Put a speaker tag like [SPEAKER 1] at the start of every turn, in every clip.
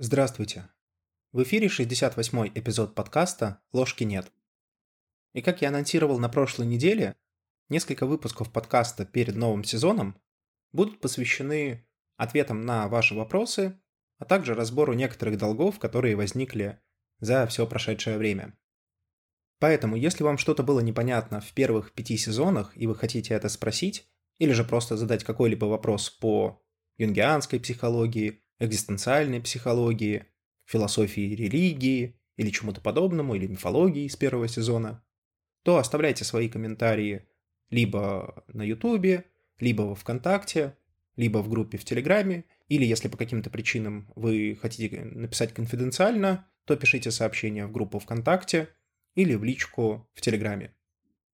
[SPEAKER 1] Здравствуйте. В эфире 68-й эпизод подкаста «Ложки нет». И как я анонсировал на прошлой неделе, несколько выпусков подкаста перед новым сезоном будут посвящены ответам на ваши вопросы, а также разбору некоторых долгов, которые возникли за все прошедшее время. Поэтому, если вам что-то было непонятно в первых пяти сезонах, и вы хотите это спросить, или же просто задать какой-либо вопрос по юнгианской психологии, экзистенциальной психологии, философии религии или чему-то подобному, или мифологии из первого сезона, то оставляйте свои комментарии либо на Ютубе, либо во Вконтакте, либо в группе в Телеграме, или если по каким-то причинам вы хотите написать конфиденциально, то пишите сообщение в группу ВКонтакте или в личку в Телеграме.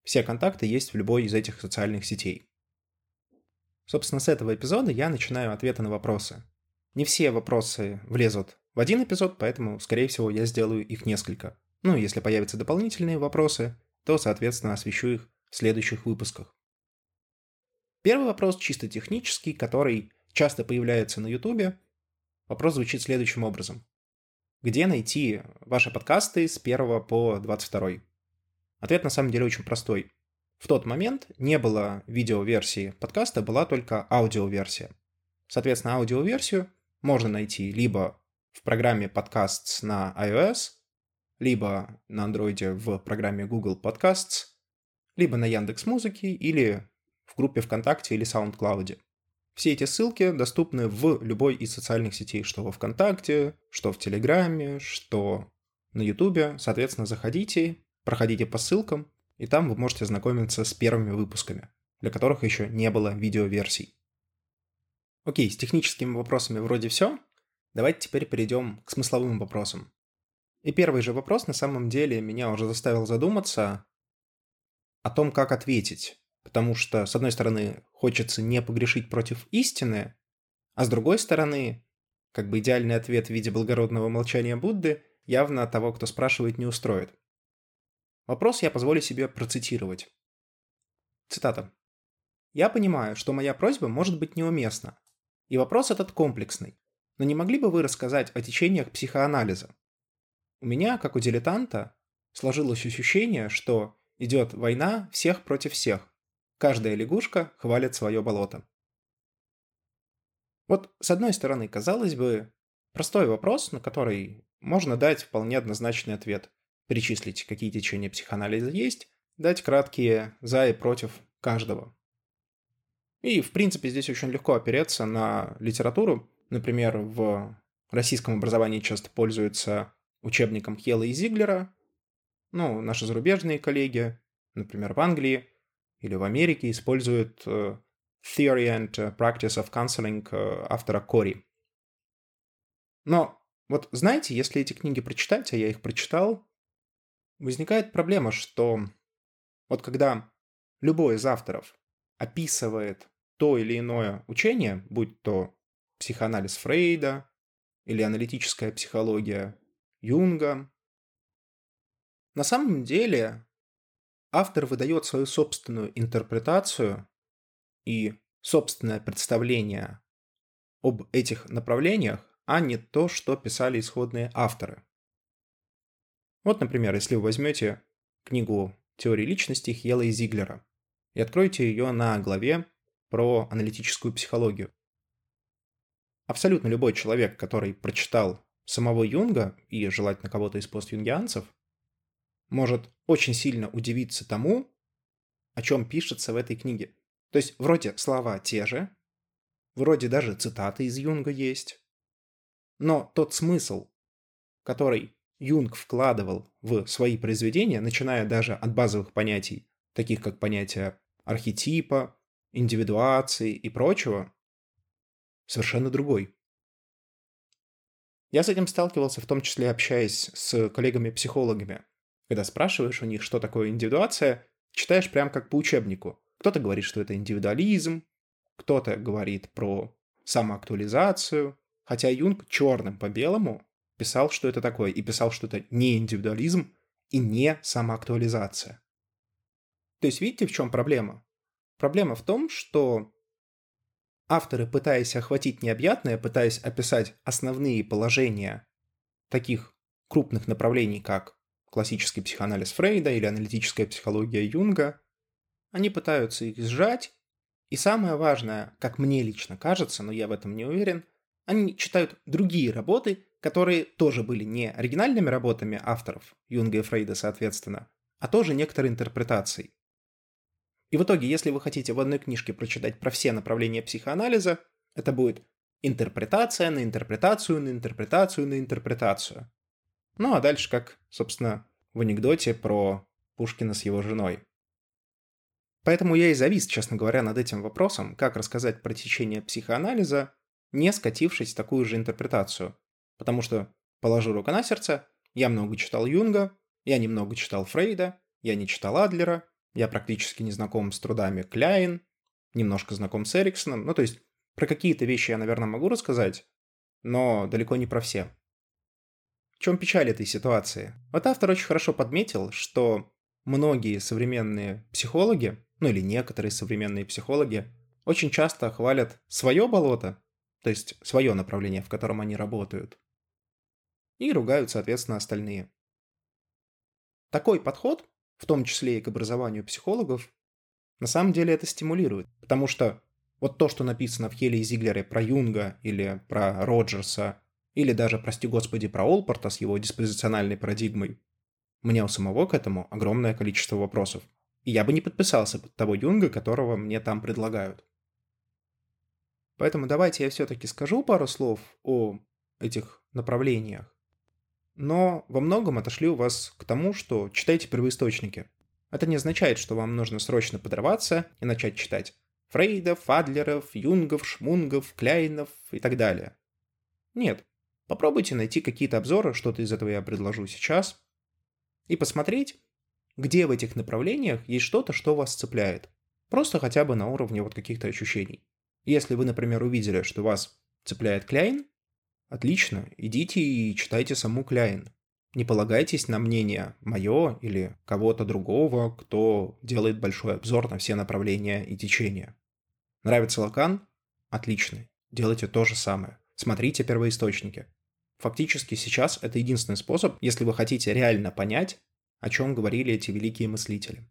[SPEAKER 1] Все контакты есть в любой из этих социальных сетей. Собственно, с этого эпизода я начинаю ответы на вопросы. Не все вопросы влезут в один эпизод, поэтому, скорее всего, я сделаю их несколько. Ну, если появятся дополнительные вопросы, то, соответственно, освещу их в следующих выпусках. Первый вопрос чисто технический, который часто появляется на Ютубе. Вопрос звучит следующим образом. Где найти ваши подкасты с 1 по 22? Ответ на самом деле очень простой. В тот момент не было видеоверсии подкаста, была только аудиоверсия. Соответственно, аудиоверсию можно найти либо в программе Podcasts на iOS, либо на Android в программе Google Podcasts, либо на Яндекс Музыке или в группе ВКонтакте или SoundCloud. Все эти ссылки доступны в любой из социальных сетей, что во ВКонтакте, что в Телеграме, что на Ютубе. Соответственно, заходите, проходите по ссылкам, и там вы можете знакомиться с первыми выпусками, для которых еще не было видеоверсий. Окей, с техническими вопросами вроде все. Давайте теперь перейдем к смысловым вопросам. И первый же вопрос на самом деле меня уже заставил задуматься о том, как ответить. Потому что, с одной стороны, хочется не погрешить против истины, а с другой стороны, как бы идеальный ответ в виде благородного молчания Будды явно того, кто спрашивает, не устроит. Вопрос я позволю себе процитировать. Цитата. «Я понимаю, что моя просьба может быть неуместна, и вопрос этот комплексный. Но не могли бы вы рассказать о течениях психоанализа? У меня, как у дилетанта, сложилось ощущение, что идет война всех против всех, Каждая лягушка хвалит свое болото. Вот с одной стороны, казалось бы, простой вопрос, на который можно дать вполне однозначный ответ. Перечислить, какие течения психоанализа есть, дать краткие «за» и «против» каждого. И, в принципе, здесь очень легко опереться на литературу. Например, в российском образовании часто пользуются учебником Хелла и Зиглера. Ну, наши зарубежные коллеги, например, в Англии, или в Америке используют э, Theory and Practice of Counseling э, автора Кори. Но вот знаете, если эти книги прочитать, а я их прочитал, возникает проблема, что вот когда любой из авторов описывает то или иное учение, будь то психоанализ Фрейда или аналитическая психология Юнга, на самом деле автор выдает свою собственную интерпретацию и собственное представление об этих направлениях, а не то, что писали исходные авторы. Вот, например, если вы возьмете книгу «Теории личности» Хьела и Зиглера и откроете ее на главе про аналитическую психологию. Абсолютно любой человек, который прочитал самого Юнга и желательно кого-то из постюнгианцев, может очень сильно удивиться тому, о чем пишется в этой книге. То есть вроде слова те же, вроде даже цитаты из Юнга есть, но тот смысл, который Юнг вкладывал в свои произведения, начиная даже от базовых понятий, таких как понятие архетипа, индивидуации и прочего, совершенно другой. Я с этим сталкивался, в том числе общаясь с коллегами-психологами, когда спрашиваешь у них, что такое индивидуация, читаешь прям как по учебнику. Кто-то говорит, что это индивидуализм, кто-то говорит про самоактуализацию, хотя Юнг черным по белому писал, что это такое, и писал, что это не индивидуализм и не самоактуализация. То есть видите, в чем проблема? Проблема в том, что авторы, пытаясь охватить необъятное, пытаясь описать основные положения таких крупных направлений, как классический психоанализ Фрейда или аналитическая психология Юнга, они пытаются их сжать, и самое важное, как мне лично кажется, но я в этом не уверен, они читают другие работы, которые тоже были не оригинальными работами авторов, Юнга и Фрейда, соответственно, а тоже некоторые интерпретации. И в итоге, если вы хотите в одной книжке прочитать про все направления психоанализа, это будет интерпретация на интерпретацию на интерпретацию на интерпретацию. Ну а дальше как, собственно, в анекдоте про Пушкина с его женой. Поэтому я и завис, честно говоря, над этим вопросом, как рассказать про течение психоанализа, не скатившись в такую же интерпретацию. Потому что, положу руку на сердце, я много читал Юнга, я немного читал Фрейда, я не читал Адлера, я практически не знаком с трудами Кляйн, немножко знаком с Эриксоном. Ну, то есть, про какие-то вещи я, наверное, могу рассказать, но далеко не про все. В чем печаль этой ситуации? Вот автор очень хорошо подметил, что многие современные психологи, ну или некоторые современные психологи, очень часто хвалят свое болото, то есть свое направление, в котором они работают, и ругают, соответственно, остальные. Такой подход в том числе и к образованию психологов, на самом деле это стимулирует. Потому что вот то, что написано в Хеле и Зиглере про Юнга или про Роджерса, или даже, прости господи, про Олпорта с его диспозициональной парадигмой, мне у самого к этому огромное количество вопросов. И я бы не подписался под того Юнга, которого мне там предлагают. Поэтому давайте я все-таки скажу пару слов о этих направлениях но во многом отошлю вас к тому, что читайте первоисточники. Это не означает, что вам нужно срочно подорваться и начать читать Фрейдов, Адлеров, Юнгов, Шмунгов, Кляйнов и так далее. Нет, попробуйте найти какие-то обзоры, что-то из этого я предложу сейчас, и посмотреть, где в этих направлениях есть что-то, что вас цепляет. Просто хотя бы на уровне вот каких-то ощущений. Если вы, например, увидели, что вас цепляет Кляйн, Отлично, идите и читайте саму Кляйн. Не полагайтесь на мнение мое или кого-то другого, кто делает большой обзор на все направления и течения. Нравится Лакан? Отлично. Делайте то же самое. Смотрите первоисточники. Фактически сейчас это единственный способ, если вы хотите реально понять, о чем говорили эти великие мыслители.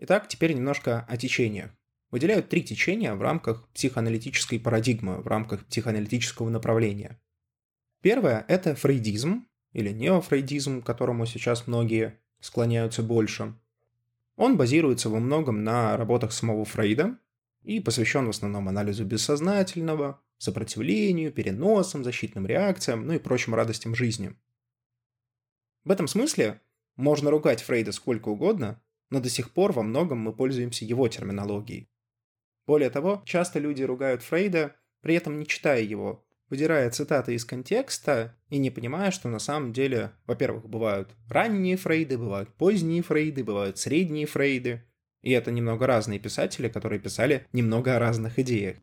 [SPEAKER 1] Итак, теперь немножко о течениях выделяют три течения в рамках психоаналитической парадигмы, в рамках психоаналитического направления. Первое – это фрейдизм, или неофрейдизм, к которому сейчас многие склоняются больше. Он базируется во многом на работах самого Фрейда и посвящен в основном анализу бессознательного, сопротивлению, переносам, защитным реакциям, ну и прочим радостям жизни. В этом смысле можно ругать Фрейда сколько угодно, но до сих пор во многом мы пользуемся его терминологией. Более того, часто люди ругают Фрейда, при этом не читая его, выдирая цитаты из контекста и не понимая, что на самом деле, во-первых, бывают ранние Фрейды, бывают поздние Фрейды, бывают средние Фрейды, и это немного разные писатели, которые писали немного о разных идеях.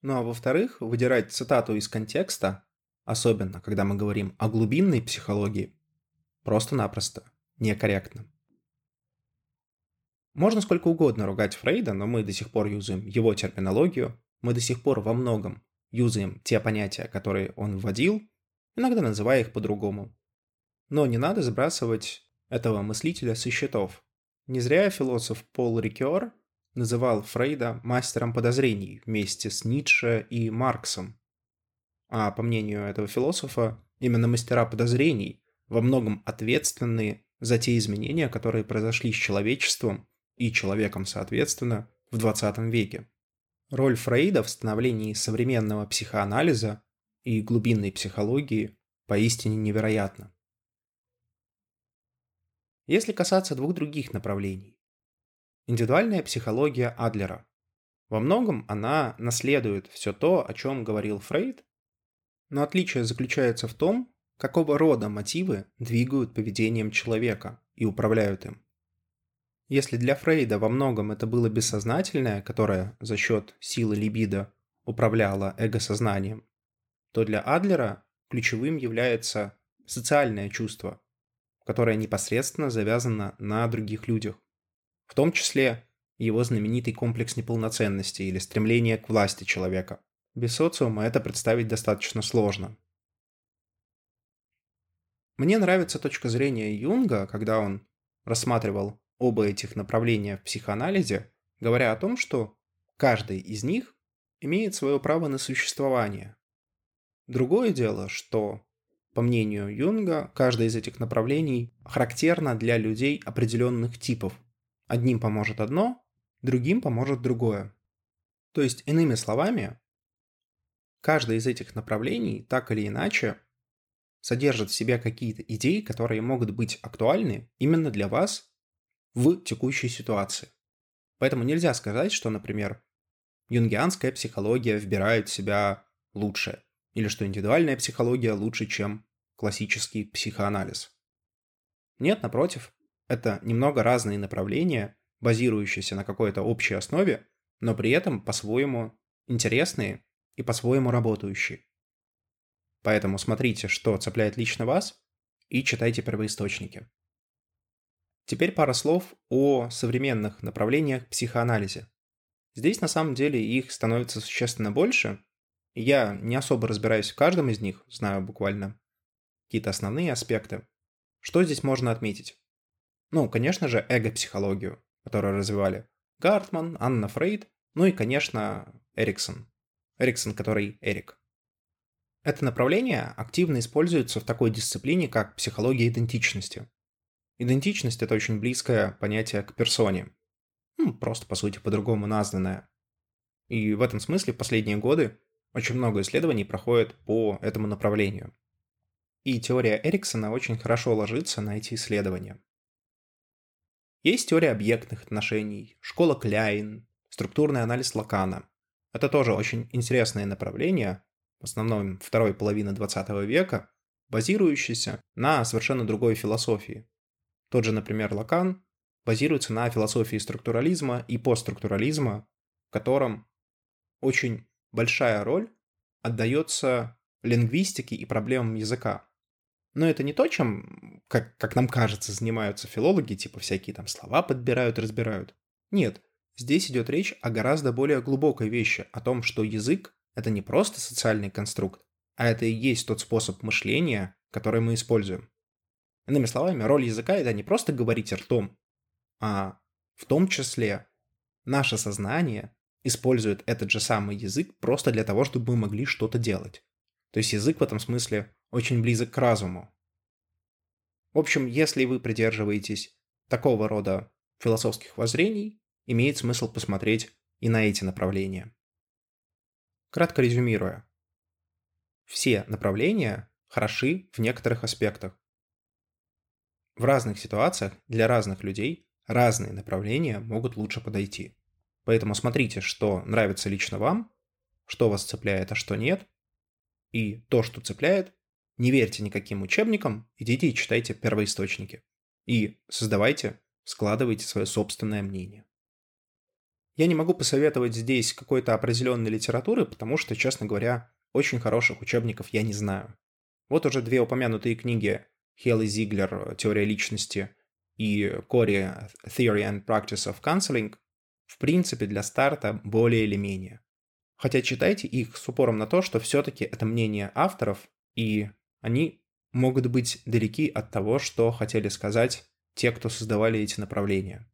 [SPEAKER 1] Ну а во-вторых, выдирать цитату из контекста, особенно когда мы говорим о глубинной психологии, просто-напросто некорректно. Можно сколько угодно ругать Фрейда, но мы до сих пор юзаем его терминологию, мы до сих пор во многом юзаем те понятия, которые он вводил, иногда называя их по-другому. Но не надо сбрасывать этого мыслителя со счетов. Не зря философ Пол Рикер называл Фрейда мастером подозрений вместе с Ницше и Марксом. А по мнению этого философа, именно мастера подозрений во многом ответственны за те изменения, которые произошли с человечеством и человеком соответственно в 20 веке. Роль Фрейда в становлении современного психоанализа и глубинной психологии поистине невероятна. Если касаться двух других направлений. Индивидуальная психология Адлера. Во многом она наследует все то, о чем говорил Фрейд, но отличие заключается в том, какого рода мотивы двигают поведением человека и управляют им. Если для Фрейда во многом это было бессознательное, которое за счет силы либидо управляло эго-сознанием, то для Адлера ключевым является социальное чувство, которое непосредственно завязано на других людях, в том числе его знаменитый комплекс неполноценности или стремление к власти человека. Без социума это представить достаточно сложно. Мне нравится точка зрения Юнга, когда он рассматривал оба этих направления в психоанализе, говоря о том, что каждый из них имеет свое право на существование. Другое дело, что, по мнению Юнга, каждое из этих направлений характерно для людей определенных типов. Одним поможет одно, другим поможет другое. То есть, иными словами, каждое из этих направлений так или иначе содержит в себе какие-то идеи, которые могут быть актуальны именно для вас в текущей ситуации. Поэтому нельзя сказать, что, например, юнгианская психология вбирает в себя лучшее, или что индивидуальная психология лучше, чем классический психоанализ. Нет, напротив, это немного разные направления, базирующиеся на какой-то общей основе, но при этом по-своему интересные и по-своему работающие. Поэтому смотрите, что цепляет лично вас, и читайте первоисточники. Теперь пара слов о современных направлениях психоанализе. Здесь на самом деле их становится существенно больше. Я не особо разбираюсь в каждом из них, знаю буквально какие-то основные аспекты. Что здесь можно отметить? Ну, конечно же, эго-психологию, которую развивали Гартман, Анна Фрейд, ну и, конечно, Эриксон. Эриксон, который Эрик. Это направление активно используется в такой дисциплине, как психология идентичности. Идентичность – это очень близкое понятие к персоне. Ну, просто, по сути, по-другому названное. И в этом смысле в последние годы очень много исследований проходит по этому направлению. И теория Эриксона очень хорошо ложится на эти исследования. Есть теория объектных отношений, школа Кляйн, структурный анализ Лакана. Это тоже очень интересное направление, в основном второй половины 20 века, базирующееся на совершенно другой философии. Тот же, например, Лакан базируется на философии структурализма и постструктурализма, в котором очень большая роль отдается лингвистике и проблемам языка. Но это не то, чем, как, как нам кажется, занимаются филологи, типа всякие там слова подбирают, разбирают. Нет, здесь идет речь о гораздо более глубокой вещи, о том, что язык — это не просто социальный конструкт, а это и есть тот способ мышления, который мы используем. Иными словами, роль языка — это не просто говорить ртом, а в том числе наше сознание использует этот же самый язык просто для того, чтобы мы могли что-то делать. То есть язык в этом смысле очень близок к разуму. В общем, если вы придерживаетесь такого рода философских воззрений, имеет смысл посмотреть и на эти направления. Кратко резюмируя. Все направления хороши в некоторых аспектах. В разных ситуациях для разных людей разные направления могут лучше подойти. Поэтому смотрите, что нравится лично вам, что вас цепляет, а что нет, и то, что цепляет, не верьте никаким учебникам, идите и читайте первоисточники. И создавайте, складывайте свое собственное мнение. Я не могу посоветовать здесь какой-то определенной литературы, потому что, честно говоря, очень хороших учебников я не знаю. Вот уже две упомянутые книги Хелли Зиглер «Теория личности» и Кори «Theory and Practice of Counseling» в принципе для старта более или менее. Хотя читайте их с упором на то, что все-таки это мнение авторов, и они могут быть далеки от того, что хотели сказать те, кто создавали эти направления.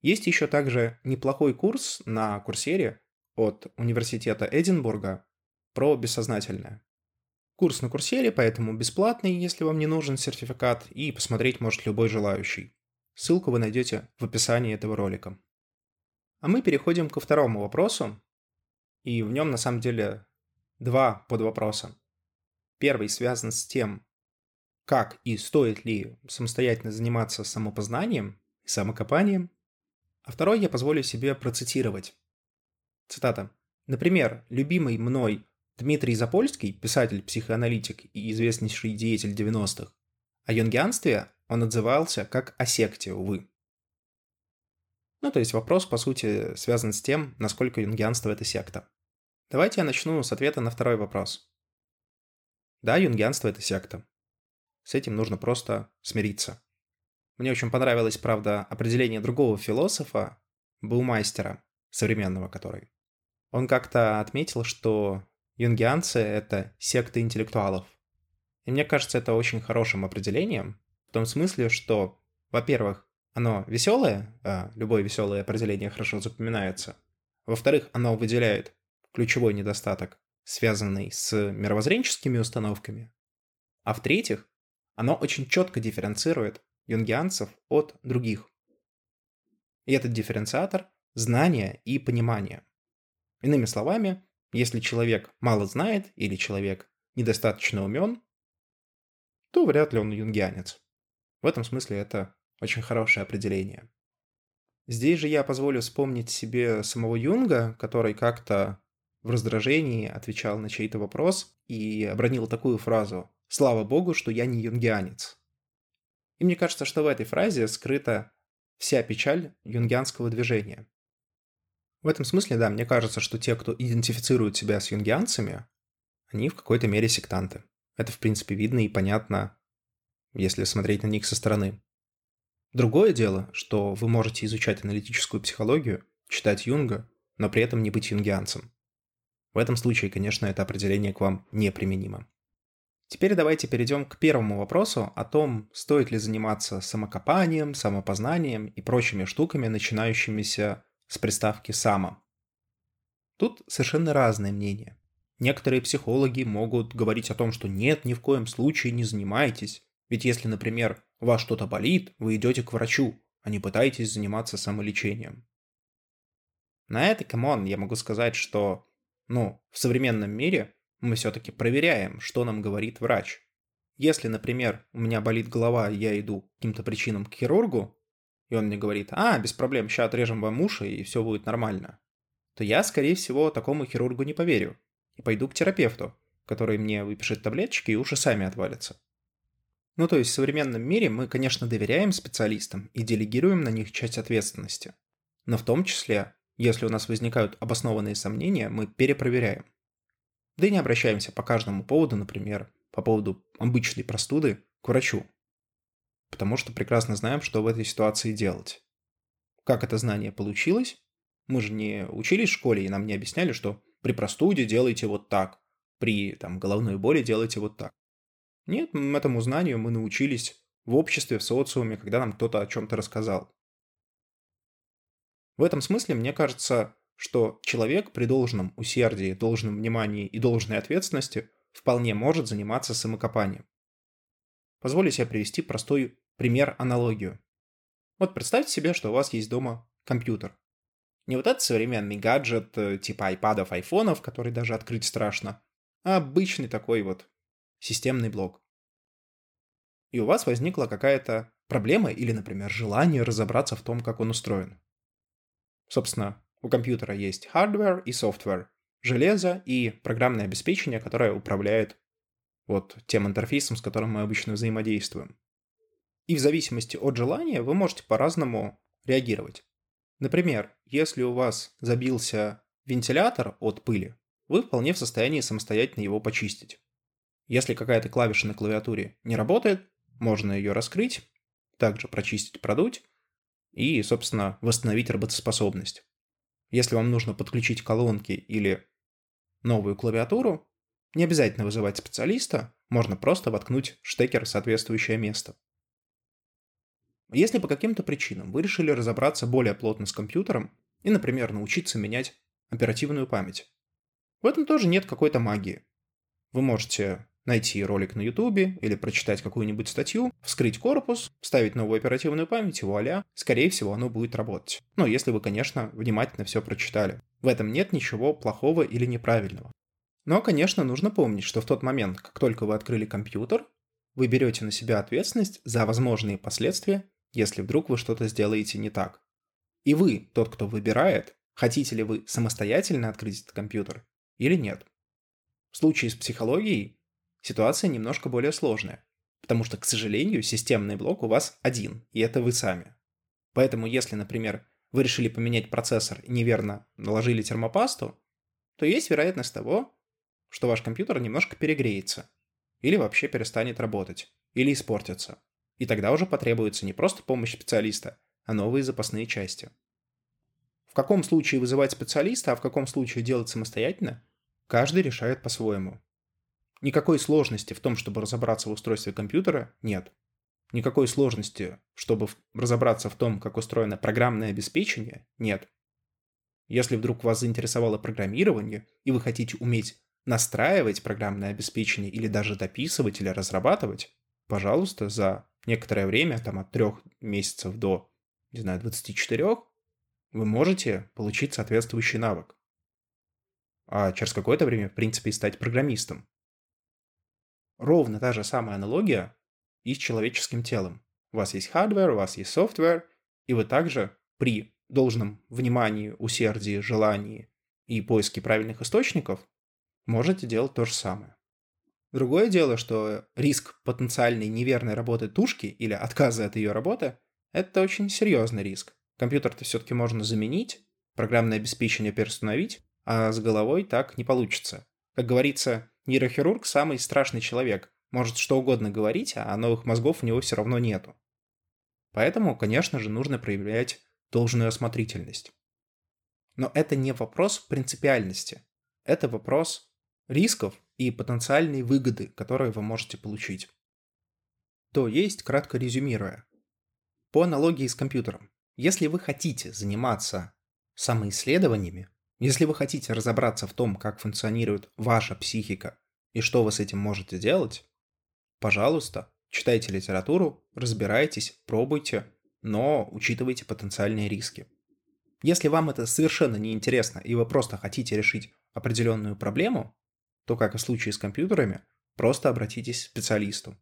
[SPEAKER 1] Есть еще также неплохой курс на курсере от университета Эдинбурга про бессознательное. Курс на курсере, поэтому бесплатный, если вам не нужен сертификат, и посмотреть может любой желающий. Ссылку вы найдете в описании этого ролика. А мы переходим ко второму вопросу, и в нем на самом деле два подвопроса. Первый связан с тем, как и стоит ли самостоятельно заниматься самопознанием и самокопанием. А второй я позволю себе процитировать. Цитата. Например, любимый мной Дмитрий Запольский, писатель-психоаналитик и известнейший деятель 90-х, о юнгианстве он отзывался как о секте, увы. Ну, то есть вопрос, по сути, связан с тем, насколько юнгианство – это секта. Давайте я начну с ответа на второй вопрос. Да, юнгианство – это секта. С этим нужно просто смириться. Мне очень понравилось, правда, определение другого философа, Баумайстера, современного который. Он как-то отметил, что юнгианцы — это секта интеллектуалов. И мне кажется, это очень хорошим определением, в том смысле, что, во-первых, оно веселое, а любое веселое определение хорошо запоминается. Во-вторых, оно выделяет ключевой недостаток, связанный с мировоззренческими установками. А в-третьих, оно очень четко дифференцирует юнгианцев от других. И этот дифференциатор – знание и понимание. Иными словами, если человек мало знает или человек недостаточно умен, то вряд ли он юнгианец. В этом смысле это очень хорошее определение. Здесь же я позволю вспомнить себе самого Юнга, который как-то в раздражении отвечал на чей-то вопрос и обронил такую фразу «Слава богу, что я не юнгианец». И мне кажется, что в этой фразе скрыта вся печаль юнгианского движения. В этом смысле, да, мне кажется, что те, кто идентифицирует себя с юнгианцами, они в какой-то мере сектанты. Это, в принципе, видно и понятно, если смотреть на них со стороны. Другое дело, что вы можете изучать аналитическую психологию, читать Юнга, но при этом не быть юнгианцем. В этом случае, конечно, это определение к вам неприменимо. Теперь давайте перейдем к первому вопросу о том, стоит ли заниматься самокопанием, самопознанием и прочими штуками, начинающимися с приставки «само». Тут совершенно разные мнения. Некоторые психологи могут говорить о том, что нет, ни в коем случае не занимайтесь. Ведь если, например, у вас что-то болит, вы идете к врачу, а не пытаетесь заниматься самолечением. На это, come on, я могу сказать, что, ну, в современном мире мы все-таки проверяем, что нам говорит врач. Если, например, у меня болит голова, я иду по каким-то причинам к хирургу, и он мне говорит, а, без проблем, сейчас отрежем вам уши, и все будет нормально, то я, скорее всего, такому хирургу не поверю и пойду к терапевту, который мне выпишет таблеточки, и уши сами отвалятся. Ну, то есть в современном мире мы, конечно, доверяем специалистам и делегируем на них часть ответственности. Но в том числе, если у нас возникают обоснованные сомнения, мы перепроверяем. Да и не обращаемся по каждому поводу, например, по поводу обычной простуды, к врачу. Потому что прекрасно знаем, что в этой ситуации делать. Как это знание получилось? Мы же не учились в школе, и нам не объясняли, что при простуде делайте вот так, при там, головной боли делайте вот так. Нет, этому знанию мы научились в обществе, в социуме, когда нам кто-то о чем-то рассказал. В этом смысле мне кажется, что человек при должном усердии, должном внимании и должной ответственности вполне может заниматься самокопанием. Позволю себе привести простой пример-аналогию. Вот представьте себе, что у вас есть дома компьютер. Не вот этот современный гаджет э, типа айпадов, айфонов, который даже открыть страшно, а обычный такой вот системный блок. И у вас возникла какая-то проблема или, например, желание разобраться в том, как он устроен. Собственно, у компьютера есть hardware и software, железо и программное обеспечение, которое управляет вот тем интерфейсом, с которым мы обычно взаимодействуем. И в зависимости от желания вы можете по-разному реагировать. Например, если у вас забился вентилятор от пыли, вы вполне в состоянии самостоятельно его почистить. Если какая-то клавиша на клавиатуре не работает, можно ее раскрыть, также прочистить, продуть и, собственно, восстановить работоспособность. Если вам нужно подключить колонки или новую клавиатуру, не обязательно вызывать специалиста, можно просто воткнуть штекер в соответствующее место. Если по каким-то причинам вы решили разобраться более плотно с компьютером и, например, научиться менять оперативную память, в этом тоже нет какой-то магии. Вы можете найти ролик на ютубе или прочитать какую-нибудь статью, вскрыть корпус, вставить новую оперативную память и вуаля, скорее всего оно будет работать. Ну, если вы, конечно, внимательно все прочитали. В этом нет ничего плохого или неправильного. Но, конечно, нужно помнить, что в тот момент, как только вы открыли компьютер, вы берете на себя ответственность за возможные последствия, если вдруг вы что-то сделаете не так. И вы, тот, кто выбирает, хотите ли вы самостоятельно открыть этот компьютер или нет. В случае с психологией ситуация немножко более сложная, потому что, к сожалению, системный блок у вас один, и это вы сами. Поэтому, если, например, вы решили поменять процессор и неверно наложили термопасту, то есть вероятность того, что ваш компьютер немножко перегреется, или вообще перестанет работать, или испортится. И тогда уже потребуется не просто помощь специалиста, а новые запасные части. В каком случае вызывать специалиста, а в каком случае делать самостоятельно, каждый решает по-своему. Никакой сложности в том, чтобы разобраться в устройстве компьютера, нет. Никакой сложности, чтобы разобраться в том, как устроено программное обеспечение, нет. Если вдруг вас заинтересовало программирование, и вы хотите уметь настраивать программное обеспечение или даже дописывать или разрабатывать, пожалуйста, за некоторое время, там от трех месяцев до, не знаю, 24, вы можете получить соответствующий навык. А через какое-то время, в принципе, и стать программистом. Ровно та же самая аналогия и с человеческим телом. У вас есть hardware, у вас есть software, и вы также при должном внимании, усердии, желании и поиске правильных источников можете делать то же самое. Другое дело, что риск потенциальной неверной работы тушки или отказа от ее работы – это очень серьезный риск. Компьютер-то все-таки можно заменить, программное обеспечение переустановить, а с головой так не получится. Как говорится, нейрохирург – самый страшный человек. Может что угодно говорить, а новых мозгов у него все равно нету. Поэтому, конечно же, нужно проявлять должную осмотрительность. Но это не вопрос принципиальности. Это вопрос рисков и потенциальной выгоды, которые вы можете получить. То есть, кратко резюмируя, по аналогии с компьютером, если вы хотите заниматься самоисследованиями, если вы хотите разобраться в том, как функционирует ваша психика и что вы с этим можете делать, пожалуйста, читайте литературу, разбирайтесь, пробуйте, но учитывайте потенциальные риски. Если вам это совершенно не интересно и вы просто хотите решить определенную проблему, то, как и в случае с компьютерами, просто обратитесь к специалисту.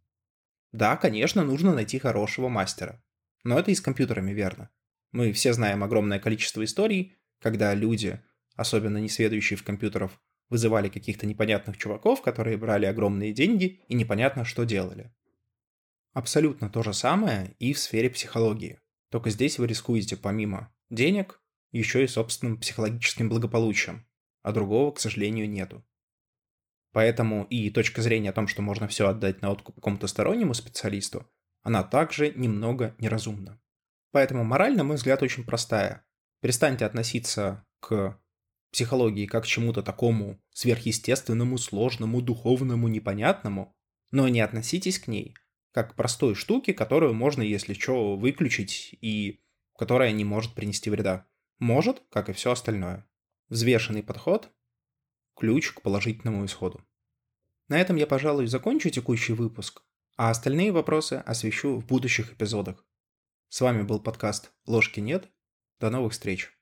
[SPEAKER 1] Да, конечно, нужно найти хорошего мастера. Но это и с компьютерами верно. Мы все знаем огромное количество историй, когда люди, особенно не сведущие в компьютеров, вызывали каких-то непонятных чуваков, которые брали огромные деньги и непонятно что делали. Абсолютно то же самое и в сфере психологии. Только здесь вы рискуете помимо денег еще и собственным психологическим благополучием, а другого, к сожалению, нету. Поэтому и точка зрения о том, что можно все отдать на откуп какому-то стороннему специалисту, она также немного неразумна. Поэтому мораль, на мой взгляд, очень простая. Перестаньте относиться к психологии как к чему-то такому сверхъестественному, сложному, духовному, непонятному, но не относитесь к ней как к простой штуке, которую можно, если что, выключить и которая не может принести вреда. Может, как и все остальное. Взвешенный подход ключ к положительному исходу. На этом я, пожалуй, закончу текущий выпуск, а остальные вопросы освещу в будущих эпизодах. С вами был подкаст «Ложки нет». До новых встреч!